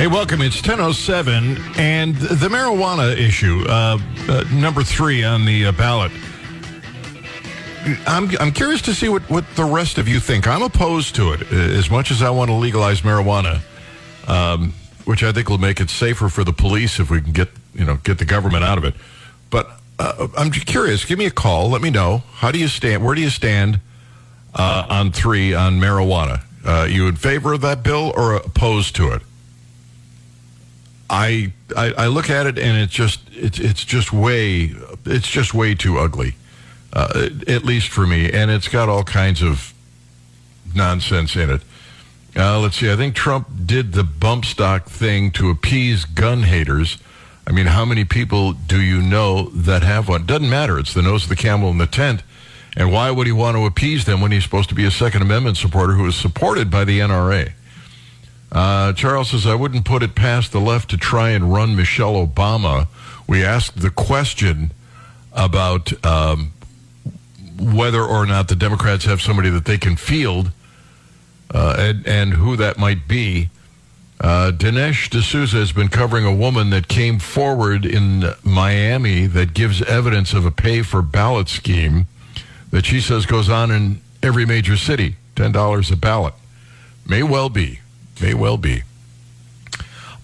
Hey, welcome. It's 10.07, and the marijuana issue, uh, uh, number three on the uh, ballot. I'm, I'm curious to see what, what the rest of you think. I'm opposed to it uh, as much as I want to legalize marijuana, um, which I think will make it safer for the police if we can get, you know, get the government out of it. But uh, I'm curious. Give me a call. Let me know. How do you stand? Where do you stand uh, on three on marijuana? Uh, you in favor of that bill or opposed to it? I, I, I look at it and it's just it's it's just way it's just way too ugly, uh, at least for me, and it's got all kinds of nonsense in it. Uh, let's see. I think Trump did the bump stock thing to appease gun haters. I mean, how many people do you know that have one? Doesn't matter. It's the nose of the camel in the tent. And why would he want to appease them when he's supposed to be a Second Amendment supporter who is supported by the NRA? Uh, Charles says, I wouldn't put it past the left to try and run Michelle Obama. We asked the question about um, whether or not the Democrats have somebody that they can field uh, and, and who that might be. Uh, Dinesh D'Souza has been covering a woman that came forward in Miami that gives evidence of a pay for ballot scheme that she says goes on in every major city. $10 a ballot. May well be. May well be.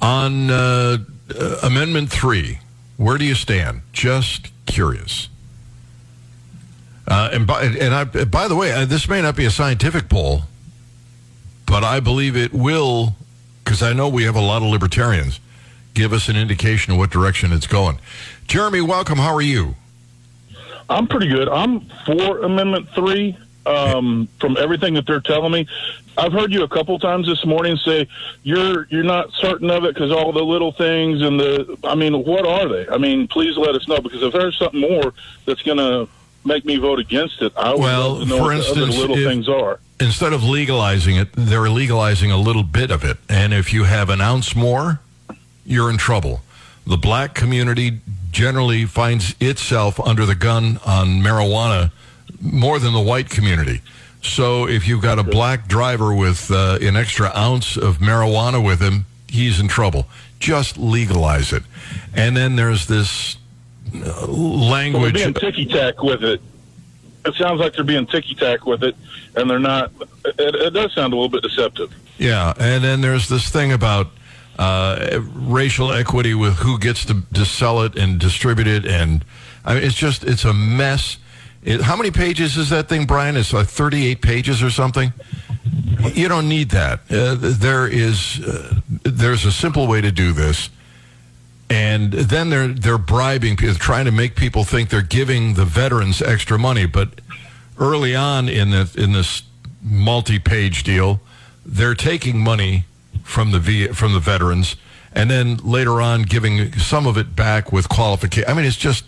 On uh, uh, Amendment 3, where do you stand? Just curious. Uh, and by, and I, by the way, uh, this may not be a scientific poll, but I believe it will, because I know we have a lot of libertarians, give us an indication of what direction it's going. Jeremy, welcome. How are you? I'm pretty good. I'm for Amendment 3 um, from everything that they're telling me. I've heard you a couple times this morning say you're you're not certain of it because all the little things and the. I mean, what are they? I mean, please let us know because if there's something more that's going to make me vote against it, I would Well, know for what the instance, little if- things are. Instead of legalizing it, they're legalizing a little bit of it. And if you have an ounce more, you're in trouble. The black community generally finds itself under the gun on marijuana more than the white community. So if you've got a black driver with uh, an extra ounce of marijuana with him, he's in trouble. Just legalize it. And then there's this uh, Well, they're language. being ticky tack with it. It sounds like they're being ticky tack with it, and they're not. It, it does sound a little bit deceptive. Yeah, and then there's this thing about uh, racial equity with who gets to, to sell it and distribute it, and I mean, it's just it's a mess. It, how many pages is that thing, Brian? It's like 38 pages or something. You don't need that. Uh, there is uh, there's a simple way to do this, and then they're they're bribing people, trying to make people think they're giving the veterans extra money, but early on in the in this multi-page deal, they're taking money from the v, from the veterans, and then later on giving some of it back with qualification. I mean, it's just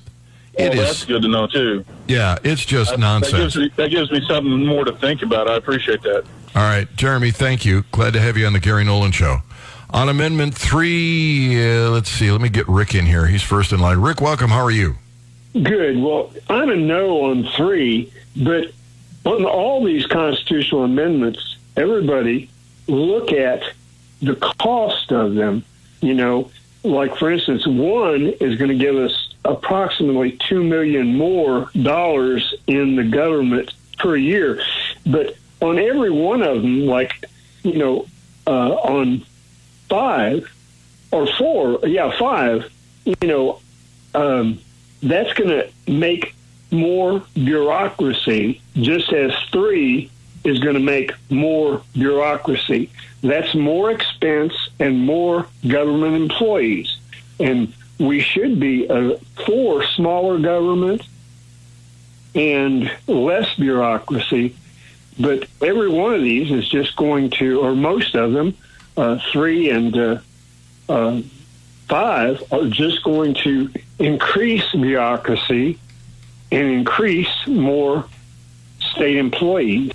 it well, is that's good to know too. yeah, it's just That nonsense. gives, me, that gives me something more to think about. I appreciate that. All right, Jeremy, thank you. Glad to have you on the Gary Nolan Show. On Amendment Three, uh, let's see. Let me get Rick in here. He's first in line. Rick, welcome. How are you? Good. Well, I'm a no on three, but on all these constitutional amendments, everybody look at the cost of them. You know, like for instance, one is going to give us approximately two million more dollars in the government per year, but on every one of them, like you know, uh, on five or four, yeah, five, you know. Um, that's going to make more bureaucracy, just as three is going to make more bureaucracy. That's more expense and more government employees. And we should be uh, for smaller government and less bureaucracy. But every one of these is just going to, or most of them, uh, three and uh, uh, five are just going to increase bureaucracy and increase more state employees.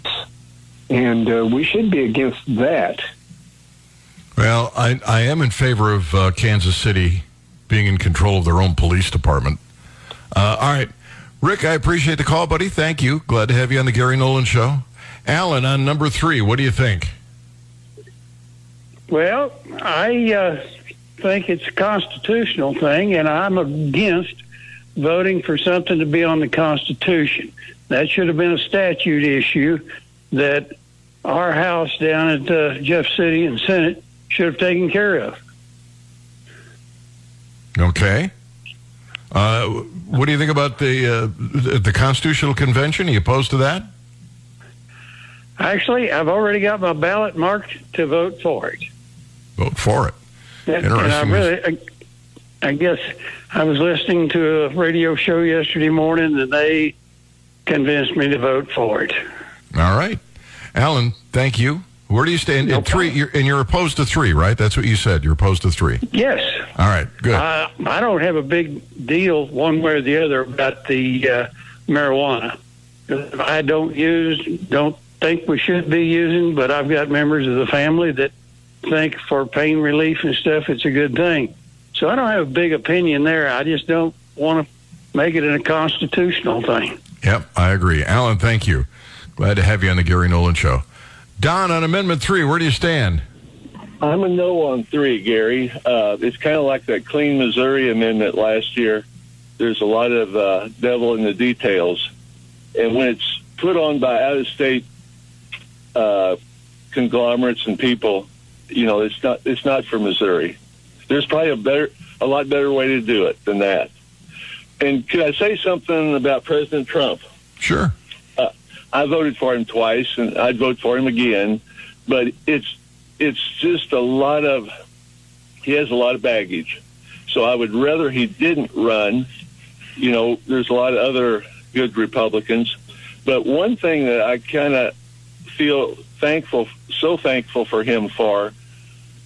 And uh, we should be against that. Well, I, I am in favor of uh, Kansas City being in control of their own police department. Uh, all right. Rick, I appreciate the call, buddy. Thank you. Glad to have you on the Gary Nolan Show. Alan, on number three, what do you think? Well, I uh, think it's a constitutional thing, and I'm against voting for something to be on the Constitution. That should have been a statute issue that our House down at uh, Jeff City and Senate should have taken care of. Okay. Uh, what do you think about the uh, the Constitutional Convention? Are you opposed to that? Actually, I've already got my ballot marked to vote for it. Vote for it. And, and I Interesting. really, I, I guess I was listening to a radio show yesterday morning, and they convinced me to vote for it. All right, Alan. Thank you. Where do you stand? No at three, you're, and you're opposed to three, right? That's what you said. You're opposed to three. Yes, All right, good. I, I don't have a big deal one way or the other about the uh, marijuana. I don't use, don't think we should be using, but I've got members of the family that think for pain relief and stuff, it's a good thing. So I don't have a big opinion there. I just don't want to make it a constitutional thing. Yep, I agree. Alan, thank you. Glad to have you on the Gary Nolan Show. Don, on Amendment 3, where do you stand? I'm a no on three, Gary. Uh, it's kind of like that Clean Missouri amendment last year. There's a lot of uh, devil in the details, and when it's put on by out-of-state uh, conglomerates and people, you know, it's not it's not for Missouri. There's probably a better, a lot better way to do it than that. And could I say something about President Trump? Sure. I voted for him twice, and I'd vote for him again. But it's it's just a lot of he has a lot of baggage. So I would rather he didn't run. You know, there's a lot of other good Republicans, but one thing that I kind of feel thankful, so thankful for him for,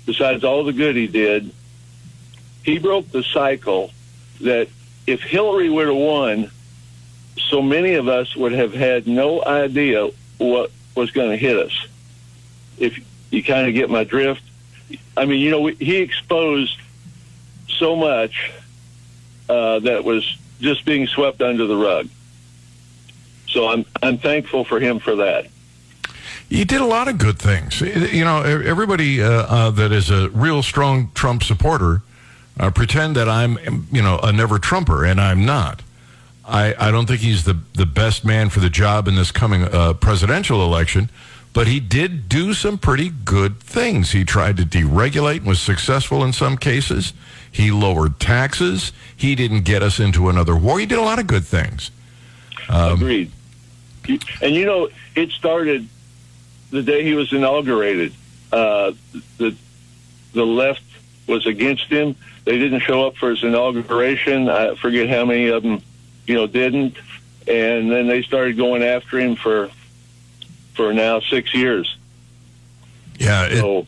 besides all the good he did, he broke the cycle that if Hillary would have won, so many of us would have had no idea what was going to hit us. If you kind of get my drift, I mean, you know, he exposed so much uh, that was just being swept under the rug. So I'm I'm thankful for him for that. He did a lot of good things. You know, everybody uh, uh, that is a real strong Trump supporter uh, pretend that I'm, you know, a never Trumper, and I'm not. I, I don't think he's the, the best man for the job in this coming uh, presidential election, but he did do some pretty good things. He tried to deregulate and was successful in some cases. He lowered taxes. He didn't get us into another war. He did a lot of good things. Agreed. You- And you know, it started the day he was inaugurated. Uh, the the left was against him. They didn't show up for his inauguration. I forget how many of them, you know, didn't. And then they started going after him for for now six years. Yeah, it, So,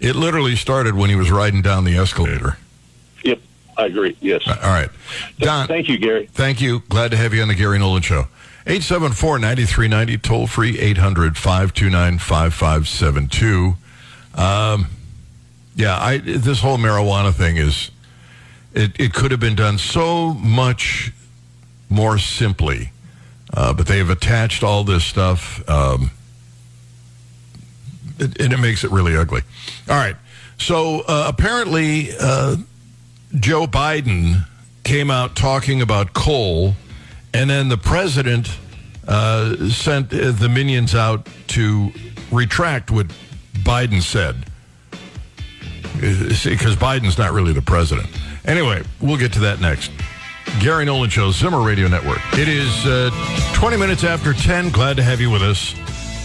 it literally started when he was riding down the escalator. yep, I agree. Yes. All right. Don, Thank you, Gary. Thank you. Glad to have you on the Gary Nolan Show. 874-9390, toll free, 800-529-5572. Um, yeah, I, this whole marijuana thing is, it, it could have been done so much more simply, uh, but they have attached all this stuff, um, and it makes it really ugly. All right. So uh, apparently, uh, Joe Biden came out talking about coal, and then the president uh, sent uh, the minions out to retract what Biden said. Because Biden's not really the president. Anyway, we'll get to that next. Gary Nolan Show, Zimmer Radio Network. It is uh, 20 minutes after 10. Glad to have you with us.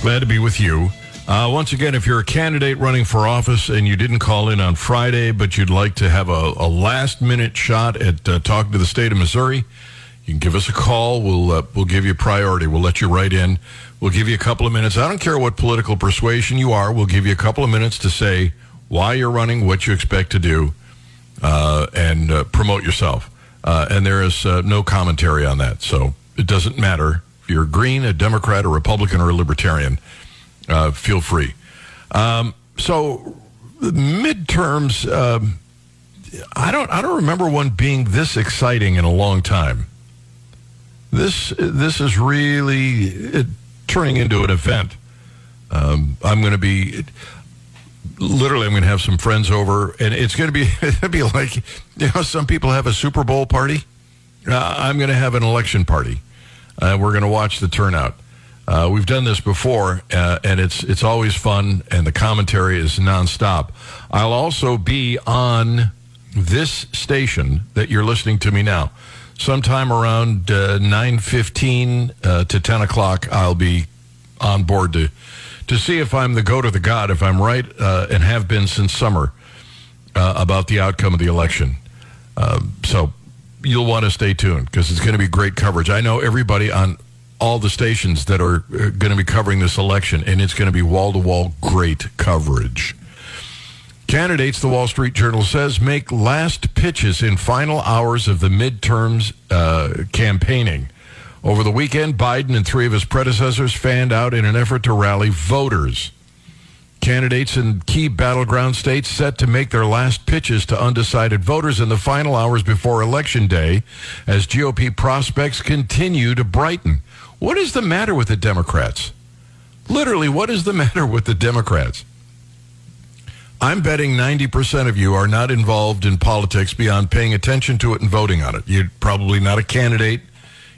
Glad to be with you. Uh, once again, if you're a candidate running for office and you didn't call in on Friday, but you'd like to have a, a last minute shot at uh, talking to the state of Missouri, you can give us a call. We'll uh, we'll give you priority. We'll let you right in. We'll give you a couple of minutes. I don't care what political persuasion you are. We'll give you a couple of minutes to say why you're running, what you expect to do, uh, and uh, promote yourself. Uh, and there is uh, no commentary on that, so it doesn't matter if you're Green, a Democrat, a Republican, or a Libertarian. Uh, feel free. Um, so the midterms. Um, I don't. I don't remember one being this exciting in a long time. This this is really uh, turning into an event. Um, I'm going to be literally, I'm going to have some friends over, and it's going to be it'll be like you know, some people have a Super Bowl party. Uh, I'm going to have an election party. Uh, we're going to watch the turnout. Uh, we've done this before, uh, and it's it's always fun, and the commentary is nonstop. I'll also be on this station that you're listening to me now. Sometime around uh, nine fifteen uh, to ten o'clock, I'll be on board to to see if I'm the goat or the god, if I'm right, uh, and have been since summer uh, about the outcome of the election. Um, so you'll want to stay tuned because it's going to be great coverage. I know everybody on all the stations that are uh, going to be covering this election, and it's going to be wall to wall great coverage. Candidates, the Wall Street Journal says, make last pitches in final hours of the midterms uh, campaigning. Over the weekend, Biden and three of his predecessors fanned out in an effort to rally voters. Candidates in key battleground states set to make their last pitches to undecided voters in the final hours before Election Day as GOP prospects continue to brighten. What is the matter with the Democrats? Literally, what is the matter with the Democrats? I'm betting 90% of you are not involved in politics beyond paying attention to it and voting on it. You're probably not a candidate.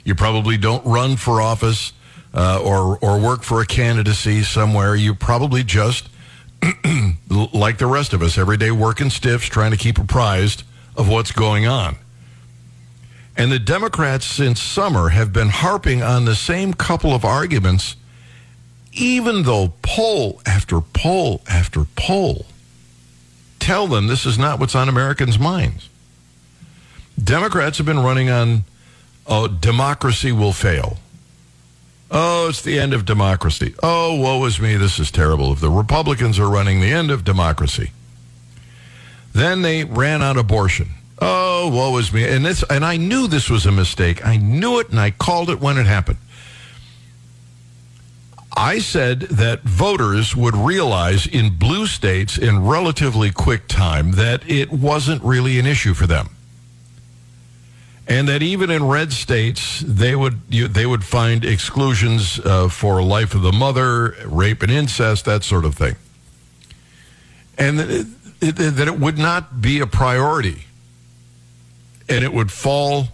You probably don't run for office uh, or, or work for a candidacy somewhere. You probably just, like the rest of us, every day working stiffs, trying to keep apprised of what's going on. And the Democrats since summer have been harping on the same couple of arguments, even though poll after poll after poll tell them this is not what's on Americans' minds. Democrats have been running on, oh, democracy will fail. Oh, it's the end of democracy. Oh, woe is me, this is terrible. If the Republicans are running the end of democracy. Then they ran on abortion. Oh, woe is me. And this and I knew this was a mistake. I knew it and I called it when it happened. I said that voters would realize in blue states in relatively quick time that it wasn't really an issue for them. And that even in red states, they would you, they would find exclusions uh, for life of the mother, rape and incest, that sort of thing. And that it, it, that it would not be a priority. And it would fall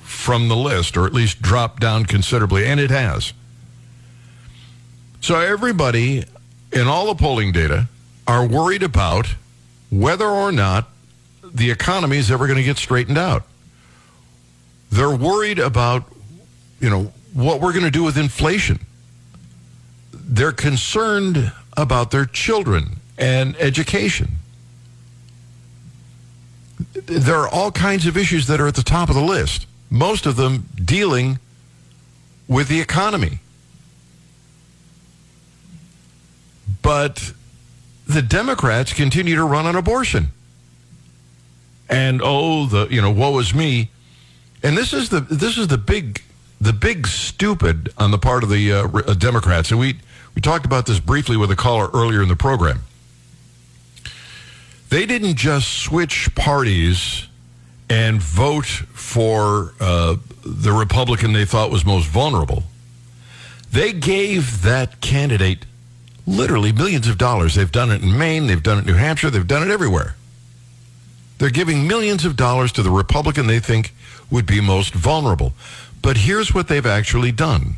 from the list, or at least drop down considerably, and it has. So everybody in all the polling data are worried about whether or not the economy is ever going to get straightened out. They're worried about, you know, what we're going to do with inflation. They're concerned about their children and education. There are all kinds of issues that are at the top of the list, most of them dealing with the economy. But the Democrats continue to run on abortion. And oh, the you know, woe is me. And this is the this is the big the big stupid on the part of the uh, uh, Democrats. And we we talked about this briefly with a caller earlier in the program. They didn't just switch parties and vote for uh, the Republican they thought was most vulnerable. They gave that candidate literally millions of dollars. They've done it in Maine, they've done it in New Hampshire, they've done it everywhere. They're giving millions of dollars to the Republican they think would be most vulnerable. But here's what they've actually done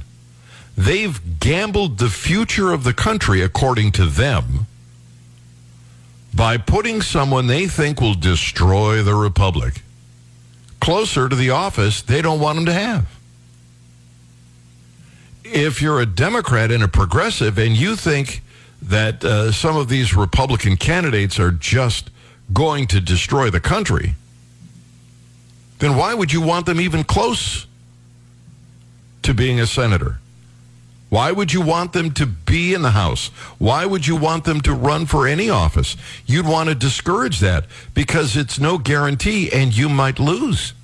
they've gambled the future of the country, according to them, by putting someone they think will destroy the Republic closer to the office they don't want them to have if you're a Democrat and a progressive and you think that uh, some of these Republican candidates are just going to destroy the country, then why would you want them even close to being a senator? Why would you want them to be in the House? Why would you want them to run for any office? You'd want to discourage that because it's no guarantee and you might lose.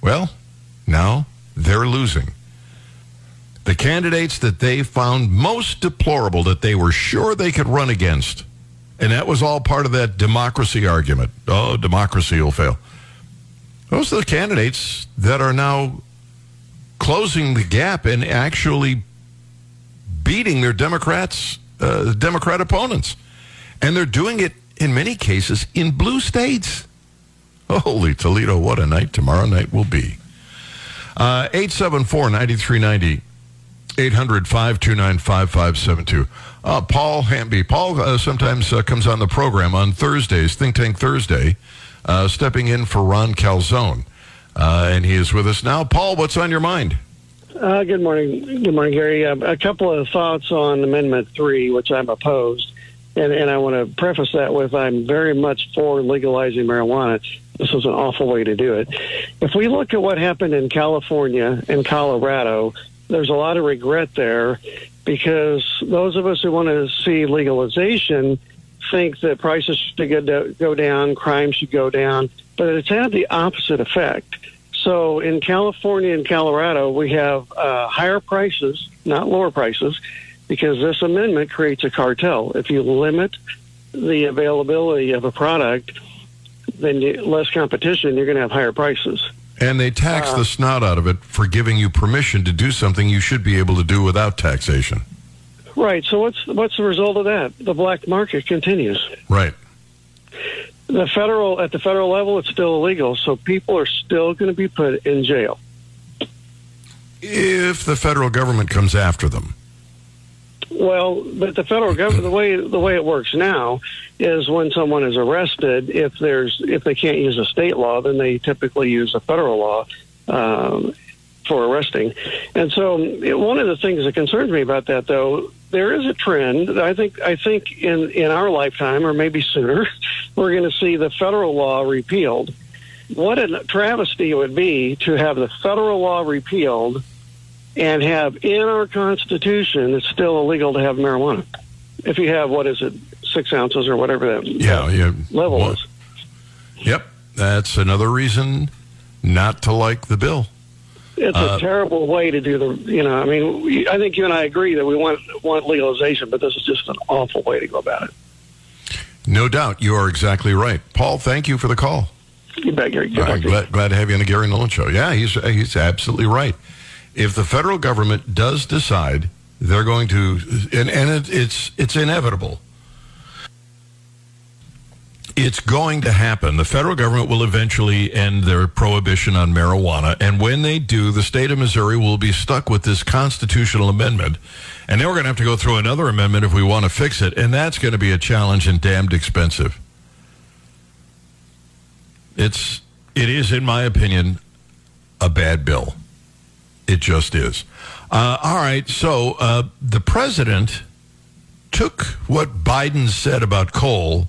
Well, now they're losing the candidates that they found most deplorable that they were sure they could run against. And that was all part of that democracy argument. Oh, democracy will fail. Those are the candidates that are now closing the gap and actually beating their Democrats uh, Democrat opponents. And they're doing it in many cases in blue states. Holy Toledo, what a night tomorrow night will be. Uh, 874 9390. 800 529 5572. Uh, Paul Hamby. Paul uh, sometimes uh, comes on the program on Thursdays, Think Tank Thursday, uh, stepping in for Ron Calzone. Uh, and he is with us now. Paul, what's on your mind? Uh, good morning. Good morning, Gary. Uh, a couple of thoughts on Amendment 3, which I'm opposed. And, and I want to preface that with I'm very much for legalizing marijuana. This is an awful way to do it. If we look at what happened in California and Colorado, there's a lot of regret there because those of us who want to see legalization think that prices should go- go down, crime should go down, but it's had the opposite effect. So in California and Colorado, we have uh, higher prices, not lower prices, because this amendment creates a cartel. If you limit the availability of a product, then you, less competition, you're going to have higher prices. And they tax Uh, the snot out of it for giving you permission to do something you should be able to do without taxation. Right. So what's what's the result of that? The black market continues. Right. The federal at the federal level, it's still illegal. So people are still going to be put in jail. If the federal government comes after them. Well, but the federal government, the way the way it works now is when someone is arrested, if there's if they can't use a state law, then they typically use a federal law um, for arresting. And so, it, one of the things that concerns me about that, though, there is a trend. I think I think in in our lifetime, or maybe sooner, we're going to see the federal law repealed. What a travesty it would be to have the federal law repealed and have in our Constitution it's still illegal to have marijuana. If you have what is it, six ounces or whatever that Yeah. yeah. level Well, is. Yep. That's another reason not to like the bill. It's Uh, a terrible way to do the. You know, I mean, I think you and I agree that we want want legalization, but this is just an awful way to go about it. No doubt. You are exactly right. Paul, thank you for the call. You bet, Gary. Right, glad, glad to have you on the Gary Nolan Show. Yeah, he's, he's absolutely right. If the federal government does decide they're going to, and, and it, it's, it's inevitable, it's going to happen. The federal government will eventually end their prohibition on marijuana. And when they do, the state of Missouri will be stuck with this constitutional amendment. And then we're going to have to go through another amendment if we want to fix it. And that's going to be a challenge and damned expensive. It's, it is, in my opinion, a bad bill. It just is. Uh, all right. So uh, the president took what Biden said about coal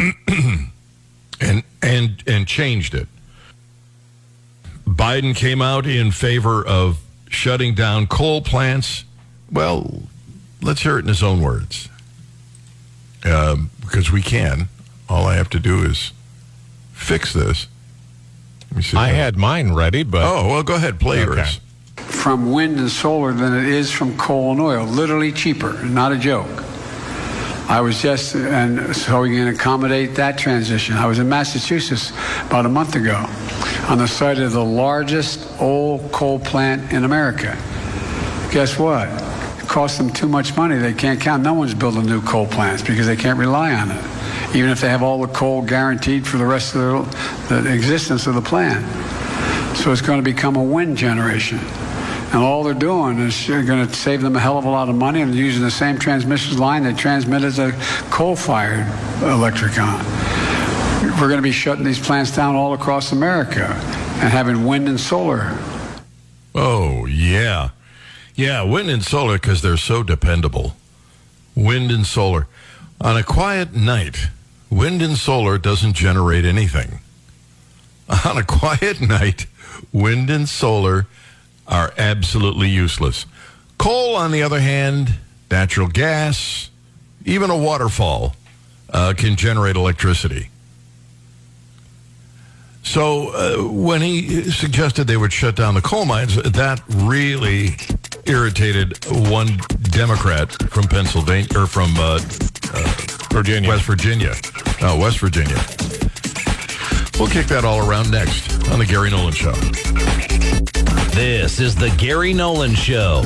and and and changed it. Biden came out in favor of shutting down coal plants. Well, let's hear it in his own words, um, because we can. All I have to do is fix this. Let me see I had mine ready, but Oh well, go ahead, play Okay. yours. from wind and solar than it is from coal and oil. Literally cheaper, not a joke. I was just, and so we can accommodate that transition. I was in Massachusetts about a month ago on the site of the largest old coal plant in America. Guess what? It costs them too much money. They can't count. No one's building new coal plants because they can't rely on it, even if they have all the coal guaranteed for the rest of the, the existence of the plant. So it's going to become a wind generation. And all they're doing is going to save them a hell of a lot of money and using the same transmission line they transmitted the coal-fired electric on. We're going to be shutting these plants down all across America and having wind and solar. Oh, yeah. Yeah, wind and solar because they're so dependable. Wind and solar. On a quiet night, wind and solar doesn't generate anything. On a quiet night, wind and solar are absolutely useless. Coal, on the other hand, natural gas, even a waterfall uh, can generate electricity. So uh, when he suggested they would shut down the coal mines, that really irritated one Democrat from Pennsylvania or from uh, Virginia. West Virginia. Oh, West Virginia. We'll kick that all around next on the Gary Nolan Show. This is the Gary Nolan Show.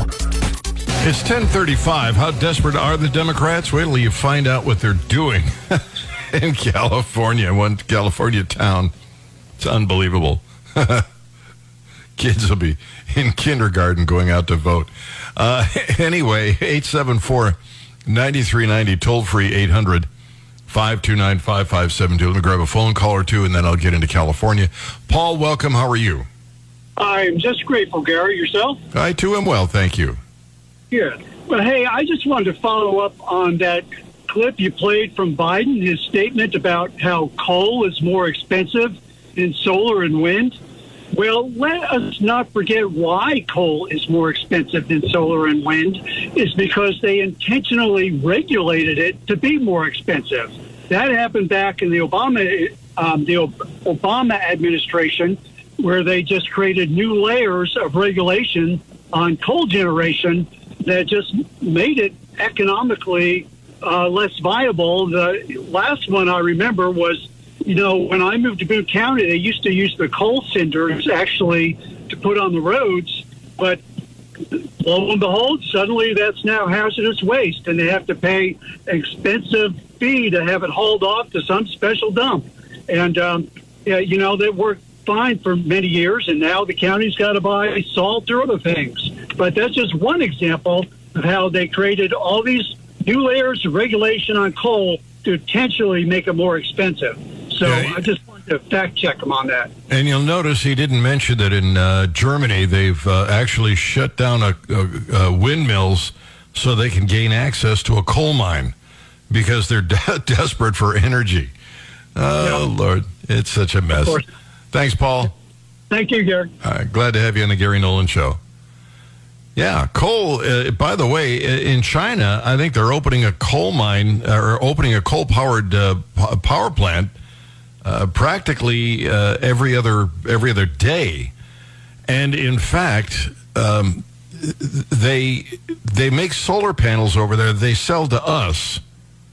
It's 1035. How desperate are the Democrats? Wait till you find out what they're doing in California, one California town. It's unbelievable. Kids will be in kindergarten going out to vote. Uh, anyway, 874 9390, toll free 800 529 5572. Let me grab a phone call or two and then I'll get into California. Paul, welcome. How are you? I'm just grateful, Gary. Yourself? I too am well, thank you. Good. Well, hey, I just wanted to follow up on that clip you played from Biden, his statement about how coal is more expensive than solar and wind. Well, let us not forget why coal is more expensive than solar and wind is because they intentionally regulated it to be more expensive. That happened back in the Obama um, the Obama administration, where they just created new layers of regulation on coal generation that just made it economically uh, less viable. The last one I remember was, you know, when I moved to Boone County, they used to use the coal cinders actually to put on the roads, but lo and behold, suddenly that's now hazardous waste, and they have to pay expensive fee to have it hauled off to some special dump. And um, yeah, you know, that worked fine for many years, and now the county's got to buy salt or other things. But that's just one example of how they created all these new layers of regulation on coal to intentionally make it more expensive. So Yeah. I just wanted to fact check them on that. And you'll notice he didn't mention that in uh, Germany they've uh, actually shut down a, a, a windmills so they can gain access to a coal mine because they're de- desperate for energy. Oh Lord, it's such a mess. Thanks, Paul. Thank you, Gary. Uh, glad to have you on the Gary Nolan Show. Yeah, coal. Uh, by the way, in China, I think they're opening a coal mine or opening a coal-powered uh, p- power plant uh, practically uh, every other every other day, and in fact, um, they they make solar panels over there. They sell to us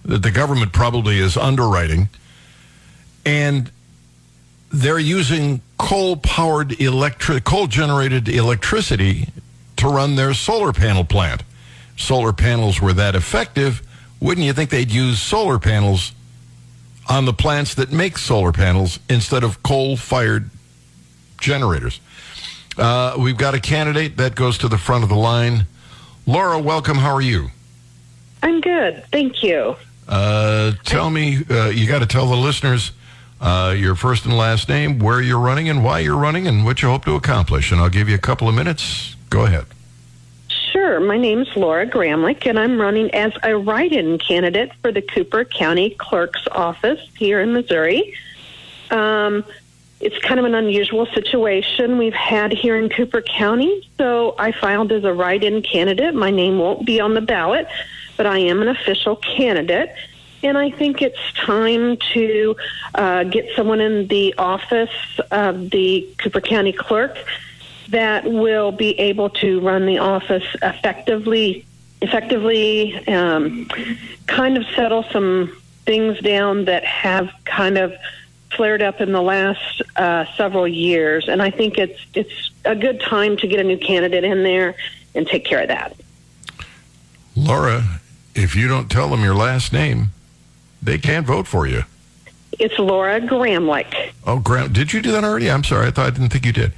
that the government probably is underwriting, and they're using coal-powered electric, coal-generated electricity to run their solar panel plant. Solar panels were that effective. Wouldn't you think they'd use solar panels on the plants that make solar panels instead of coal-fired generators? Uh, we've got a candidate that goes to the front of the line. Laura, welcome. How are you? I'm good. Thank you. Uh, tell me, uh, you got to tell the listeners uh, your first and last name, where you're running, and why you're running, and what you hope to accomplish. And I'll give you a couple of minutes. Go ahead. Sure. My name is Laura Gramlich, and I'm running as a write in candidate for the Cooper County Clerk's Office here in Missouri. Um, it's kind of an unusual situation we've had here in Cooper County, so I filed as a write in candidate. My name won't be on the ballot, but I am an official candidate. And I think it's time to uh, get someone in the office of the Cooper County Clerk that will be able to run the office effectively, effectively, um, kind of settle some things down that have kind of flared up in the last uh, several years. And I think it's it's a good time to get a new candidate in there and take care of that. Laura, if you don't tell them your last name, they can't vote for you. It's Laura Gramlich. Oh, Gram, did you do that already? I'm sorry. I thought I didn't think you did.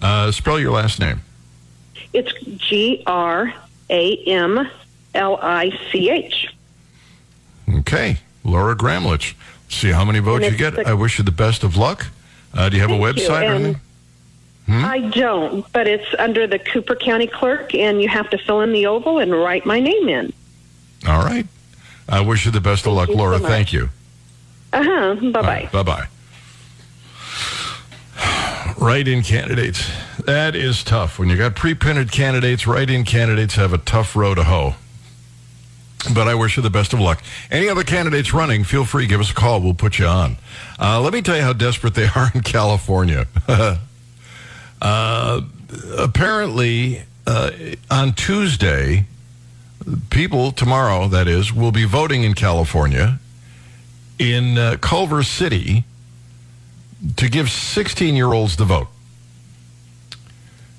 Uh, spell your last name. It's G R A M L I C H. Okay, Laura Gramlich. See how many votes you get. the- I wish you the best of luck. Uh, do you have a Thank you, website or anything? Hmm? I don't, but it's under the Cooper County Clerk, and you have to fill in the oval and write my name in. All right. I wish you the best of luck, you so Laura. Thank you. Uh huh. Bye bye. Bye bye. Write in candidates. That is tough. When you got pre printed candidates, write in candidates have a tough row to hoe. But I wish you the best of luck. Any other candidates running, feel free, give us a call. We'll put you on. Uh, let me tell you how desperate they are in California. uh, apparently, uh, on Tuesday, people, tomorrow that is, will be voting in California in uh, Culver City to give 16 year olds the vote.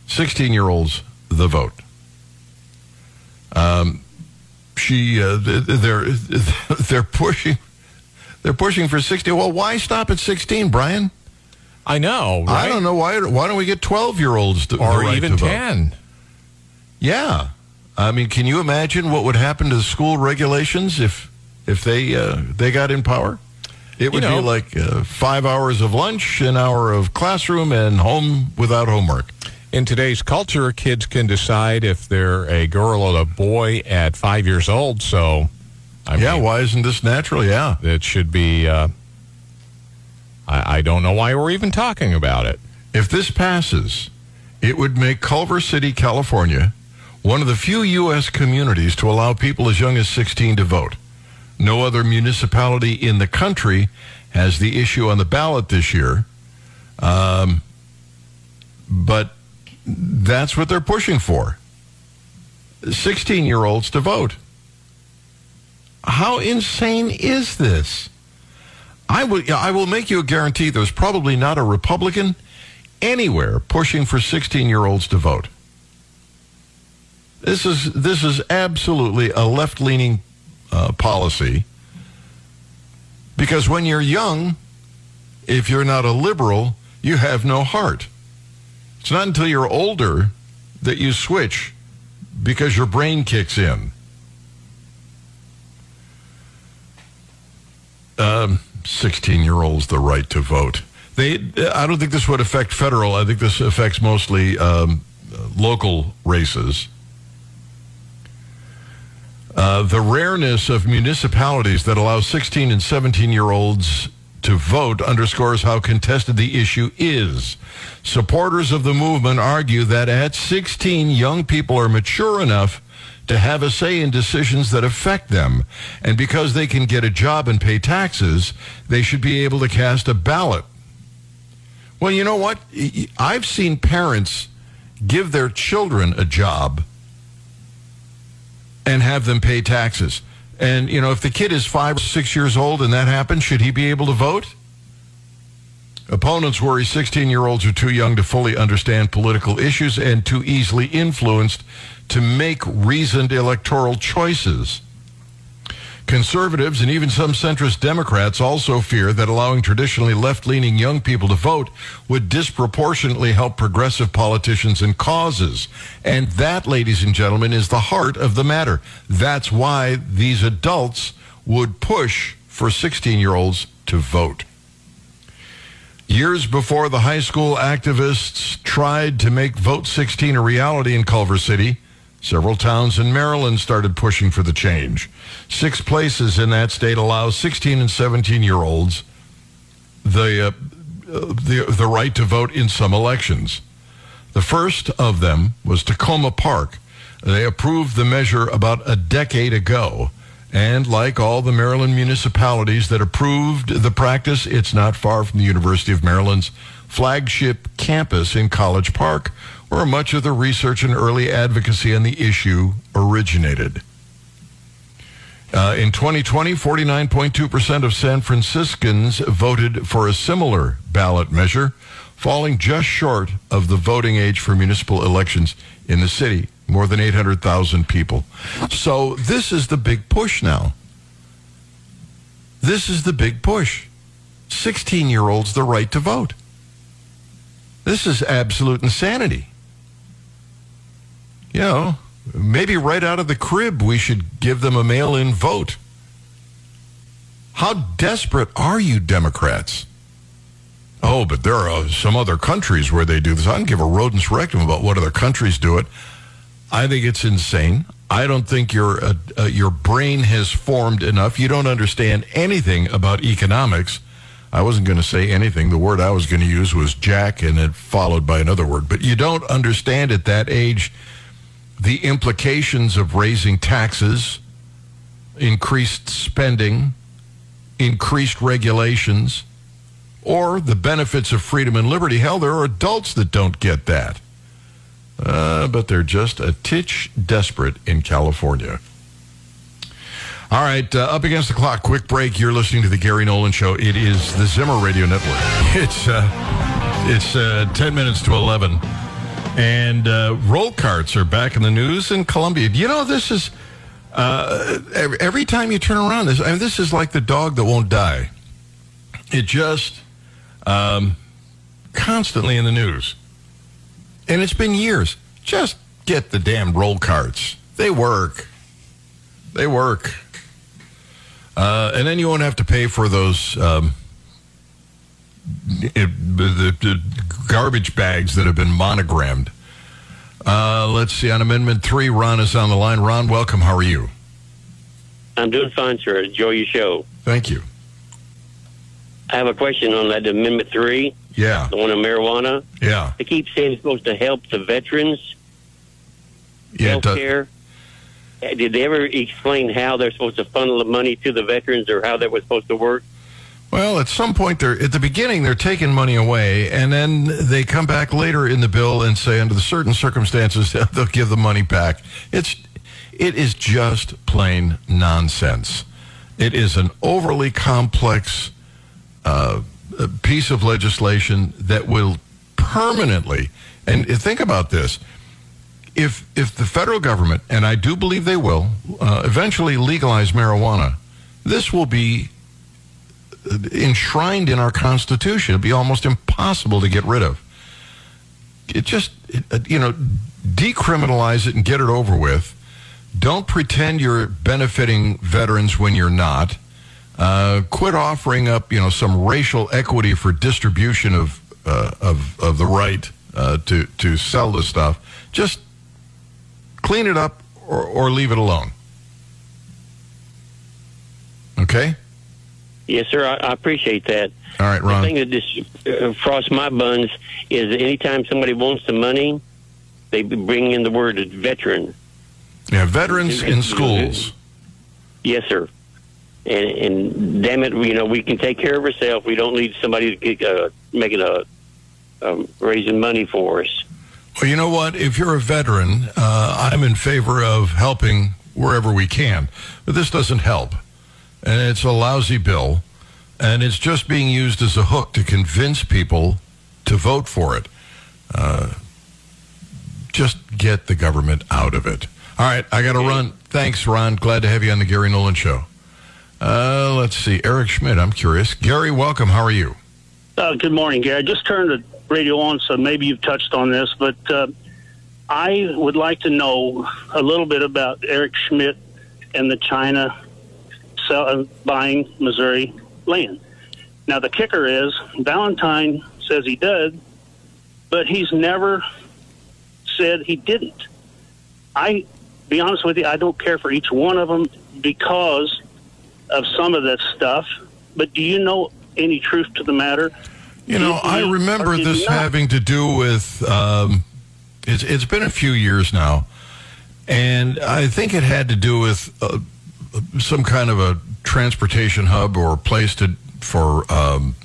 16 year olds the vote. Um, she, uh, they're they're pushing, they're pushing for 60. Well, why stop at 16, Brian? I know, right? I don't know why. Why don't we get 12 year olds to Or right even to vote? 10. Yeah, I mean, can you imagine what would happen to the school regulations if if they uh, they got in power? It would know- be like uh, five hours of lunch, an hour of classroom, and home without homework. In today's culture, kids can decide if they're a girl or a boy at five years old. So, I yeah, mean, why isn't this natural? Yeah, it should be. Uh, I, I don't know why we're even talking about it. if this passes, it would make Culver City, California, one of the few U.S. communities to allow people as young as 16 to vote. No other municipality in the country has the issue on the ballot this year. Um, but that's what they're pushing for 16 year olds to vote. How insane is this? I will, I will make you a guarantee there's probably not a Republican anywhere pushing for 16 year olds to vote. This is, this is absolutely a left leaning uh, policy because when you're young, if you're not a liberal, you have no heart. It's not until you're older that you switch because your brain kicks in. Um, 16 year olds the right to vote. They, I don't think this would affect federal. I think this affects mostly um, local races. Uh, the rareness of municipalities that allow 16 and 17 year olds to vote underscores how contested the issue is. Supporters of the movement argue that at 16, young people are mature enough to have a say in decisions that affect them. And because they can get a job and pay taxes, they should be able to cast a ballot. Well, you know what? I've seen parents give their children a job and have them pay taxes. And, you know, if the kid is five or six years old and that happens, should he be able to vote? Opponents worry 16 year olds are too young to fully understand political issues and too easily influenced to make reasoned electoral choices. Conservatives and even some centrist Democrats also fear that allowing traditionally left leaning young people to vote would disproportionately help progressive politicians and causes. And that, ladies and gentlemen, is the heart of the matter. That's why these adults would push for 16 year olds to vote. Years before the high school activists tried to make Vote 16 a reality in Culver City, several towns in Maryland started pushing for the change. Six places in that state allow 16 and 17 year olds the, uh, the, the right to vote in some elections. The first of them was Takoma Park. They approved the measure about a decade ago. And like all the Maryland municipalities that approved the practice, it's not far from the University of Maryland's flagship campus in College Park, where much of the research and early advocacy on the issue originated. Uh, in 2020, 49.2% of San Franciscans voted for a similar ballot measure, falling just short of the voting age for municipal elections in the city, more than 800,000 people. So this is the big push now. This is the big push. 16 year olds the right to vote. This is absolute insanity. You know, maybe right out of the crib, we should give them a mail in vote. How desperate are you, Democrats? Oh, but there are some other countries where they do this. I don't give a rodent's rectum about what other countries do it. I think it's insane. I don't think your uh, uh, your brain has formed enough. You don't understand anything about economics. I wasn't going to say anything. The word I was going to use was jack, and it followed by another word. But you don't understand at that age the implications of raising taxes, increased spending, increased regulations, or the benefits of freedom and liberty. Hell, there are adults that don't get that. Uh, but they're just a titch desperate in California. All right, uh, up against the clock. Quick break. You're listening to the Gary Nolan Show. It is the Zimmer Radio Network. It's uh, it's uh, ten minutes to eleven. And uh, roll carts are back in the news in Columbia. You know, this is uh, every, time you turn around. This I mean, this is like the dog that won't die. It just um, constantly in the news, and it's been years. Just get the damn roll carts. They work. They work. Uh, and then you won't have to pay for those um, it, the, the garbage bags that have been monogrammed. Uh, let's see. On Amendment 3, Ron is on the line. Ron, welcome. How are you? I'm doing fine, sir. Enjoy your show. Thank you. I have a question on that Amendment 3, Yeah. the one on marijuana. Yeah. They keep saying it's supposed to help the veterans, Yeah. health care. Uh, Did they ever explain how they're supposed to funnel the money to the veterans or how that was supposed to work? Well, at some point, they're at the beginning, they're taking money away, and then they come back later in the bill and say, under the certain circumstances, they'll give the money back. It's, it is just plain nonsense. It is an overly complex uh, piece of legislation that will permanently, and think about this. If, if the federal government, and I do believe they will, uh, eventually legalize marijuana, this will be enshrined in our Constitution. It'd be almost impossible to get rid of. It just, it, uh, you know, decriminalize it and get it over with. Don't pretend you're benefiting veterans when you're not. Uh, quit offering up, you know, some racial equity for distribution of uh, of of the right uh, to to sell the stuff. Just clean it up or, or leave it alone. Okay. Yes, sir. I, I appreciate that. All right, The thing that just uh, frosts my buns is anytime somebody wants the money, they bring in the word veteran. Yeah, veterans in schools. Yes, sir. And, and damn it, you know, we can take care of ourselves. We don't need somebody to get, uh, making a um, raising money for us. Well, you know what? If you're a veteran, uh, I'm in favor of helping wherever we can. But this doesn't help. And it's a lousy bill. And it's just being used as a hook to convince people to vote for it. Uh, just get the government out of it. All right, I got to run. Thanks, Ron. Glad to have you on the Gary Nolan Show. Uh, let's see. Eric Schmitt, I'm curious. Gary, welcome. How are you? Uh, good morning, Gary. I just turned the radio on, so maybe you've touched on this, but uh, I would like to know a little bit about Eric Schmitt and the China sell, uh, buying Missouri land. Now, the kicker is Valentine says he did, but he's never said he didn't. I, be honest with you, I don't care for each one of them because of some of that stuff. But do you know any truth to the matter? You know, I remember or did he this having to do with. Um, it's it's been a few years now, and I think it had to do with uh, some kind of a transportation hub or place to for um,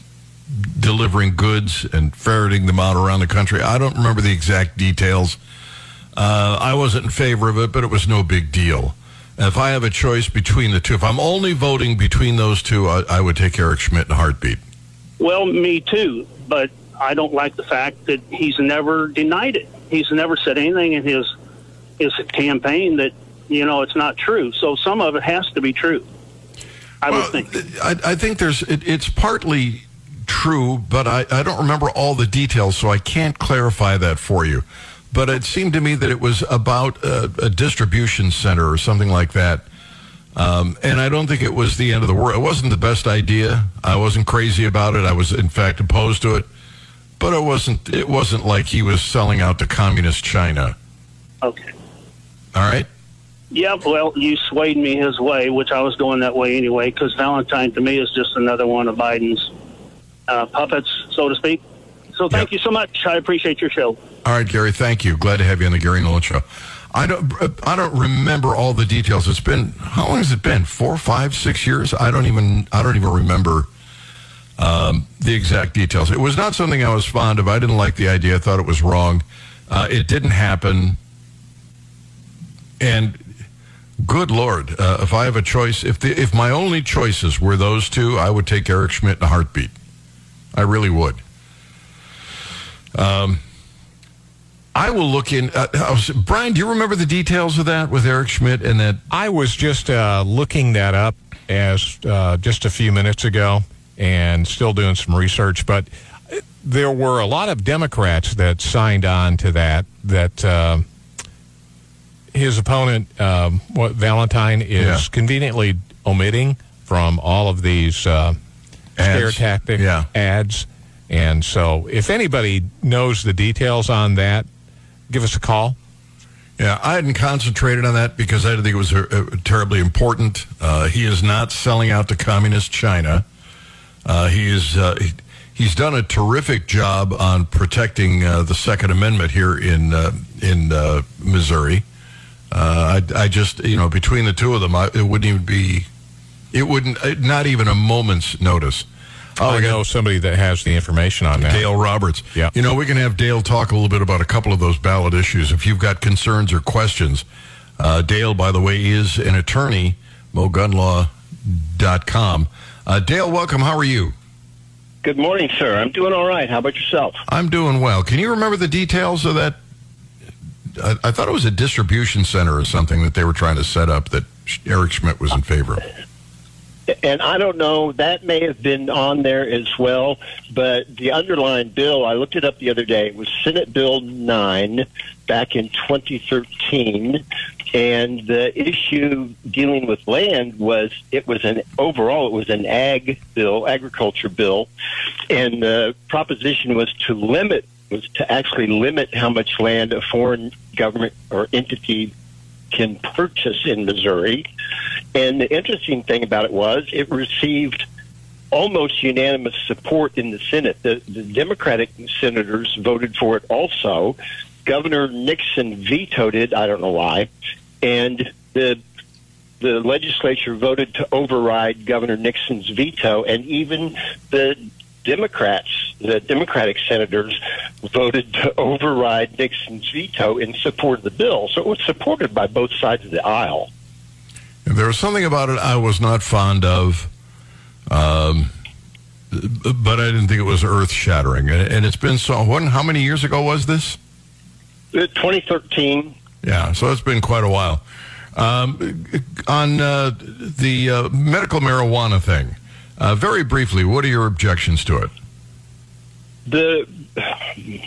delivering goods and ferreting them out around the country. I don't remember the exact details. Uh, I wasn't in favor of it, but it was no big deal. If I have a choice between the two, if I'm only voting between those two, I, I would take Eric Schmitt in a heartbeat. Well, me too, but I don't like the fact that he's never denied it. He's never said anything in his his campaign that you know it's not true. So some of it has to be true. I would think. I, I think there's it, it's partly true, but I, I don't remember all the details, so I can't clarify that for you. But it seemed to me that it was about a, a distribution center or something like that. Um, and I don't think it was the end of the world. It wasn't the best idea. I wasn't crazy about it. I was, in fact, opposed to it. But it wasn't. It wasn't like he was selling out to communist China. Okay. All right. Yeah, well, you swayed me his way, which I was going that way anyway, because Valentine to me is just another one of Biden's uh, puppets, so to speak. So thank you so much. I appreciate your show. All right, Gary. Thank you. Glad to have you on the Gary Nolan Show. I don't. I don't remember all the details. It's been how long has it been? Four, five, six years. I don't even. I don't even remember um, the exact details. It was not something I was fond of. I didn't like the idea. I thought it was wrong. Uh, it didn't happen. And good lord, uh, if I have a choice, if the if my only choices were those two, I would take Eric Schmitt in a heartbeat. I really would. Um, I will look in. Uh, was- Brian, do you remember the details of that with Eric Schmitt and that? I was just uh, looking that up as uh, just a few minutes ago and still doing some research, but there were a lot of Democrats that signed on to that. That uh, his opponent, um, what Valentine, is Yeah. conveniently omitting from all of these uh, scare tactic Yeah. ads. And so, if anybody knows the details on that, give us a call. Yeah, I hadn't concentrated on that because I didn't think it was uh, uh, terribly important. Uh, he is not selling out to communist China. Uh, he is. Uh, he, he's done a terrific job on protecting uh, the Second Amendment here in uh, in uh, Missouri. Uh, I, I just, you know, between the two of them, I, it wouldn't even be. It wouldn't. uh, Not even a moment's notice. Oh, I I got- know somebody that has the information on that. Dale Roberts. Yeah. You know, we can have Dale talk a little bit about a couple of those ballot issues. If you've got concerns or questions, uh, Dale, by the way, is an attorney, mogunlaw.com. Uh, Dale, welcome. How are you? Good morning, sir. I'm doing all right. How about yourself? I'm doing well. Can you remember the details of that? I, I thought it was a distribution center or something that they were trying to set up that Eric Schmitt was in favor of. And I don't know, that may have been on there as well, but the underlying bill, I looked it up the other day, it was Senate Bill 9 back in 2013. And the issue dealing with land was it was an overall, it was an ag bill, agriculture bill. And the proposition was to limit, was to actually limit how much land a foreign government or entity can purchase in Missouri. And the interesting thing about it was it received almost unanimous support in the Senate. The, the Democratic senators voted for it also. Governor Nixon vetoed it. I don't know why. And the the legislature voted to override Governor Nixon's veto, and even the Democrats, the Democratic senators, voted to override Nixon's veto in support of the bill. So it was supported by both sides of the aisle. There was something about it I was not fond of, um, but I didn't think it was earth shattering. And it's been so. When, how many years ago was this? Uh, 2013. Yeah, so it's been quite a while. Um, on uh, the uh, medical marijuana thing, uh, very briefly, what are your objections to it? The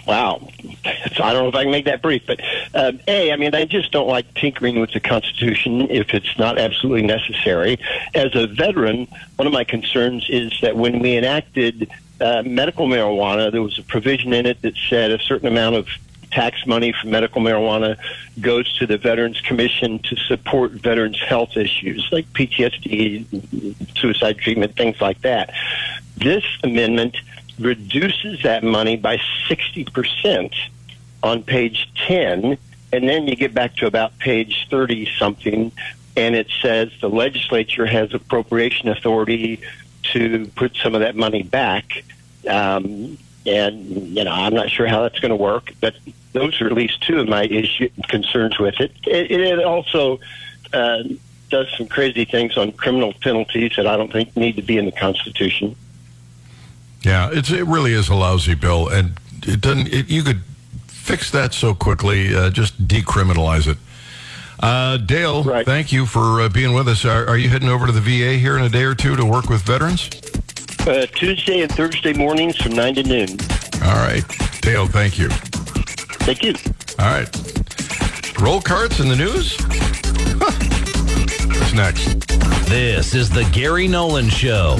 wow, I don't know if I can make that brief, but um, a, I mean, I just don't like tinkering with the Constitution if it's not absolutely necessary. As a veteran, one of my concerns is that when we enacted uh, medical marijuana, there was a provision in it that said a certain amount of tax money from medical marijuana goes to the Veterans Commission to support veterans' health issues like PTSD, suicide treatment, things like that. This amendment reduces that money by 60% on page 10, and then you get back to about page 30 something, and it says the legislature has appropriation authority to put some of that money back. Um, and you know, I'm not sure how that's going to work, but those are at least two of my issue concerns with it. It, it also uh, does some crazy things on criminal penalties that I don't think need to be in the Constitution. Yeah, it's it really is a lousy bill, and it doesn't. It, you could fix that so quickly. Uh, just decriminalize it. Uh, Dale, thank you for uh, being with us. Are, are you heading over to the VA here in a day or two to work with veterans? Uh, Tuesday and Thursday mornings from 9 to noon. All right, Dale. Thank you. Thank you. All right. Roll carts in the news. What's next? This is the Gary Nolan Show.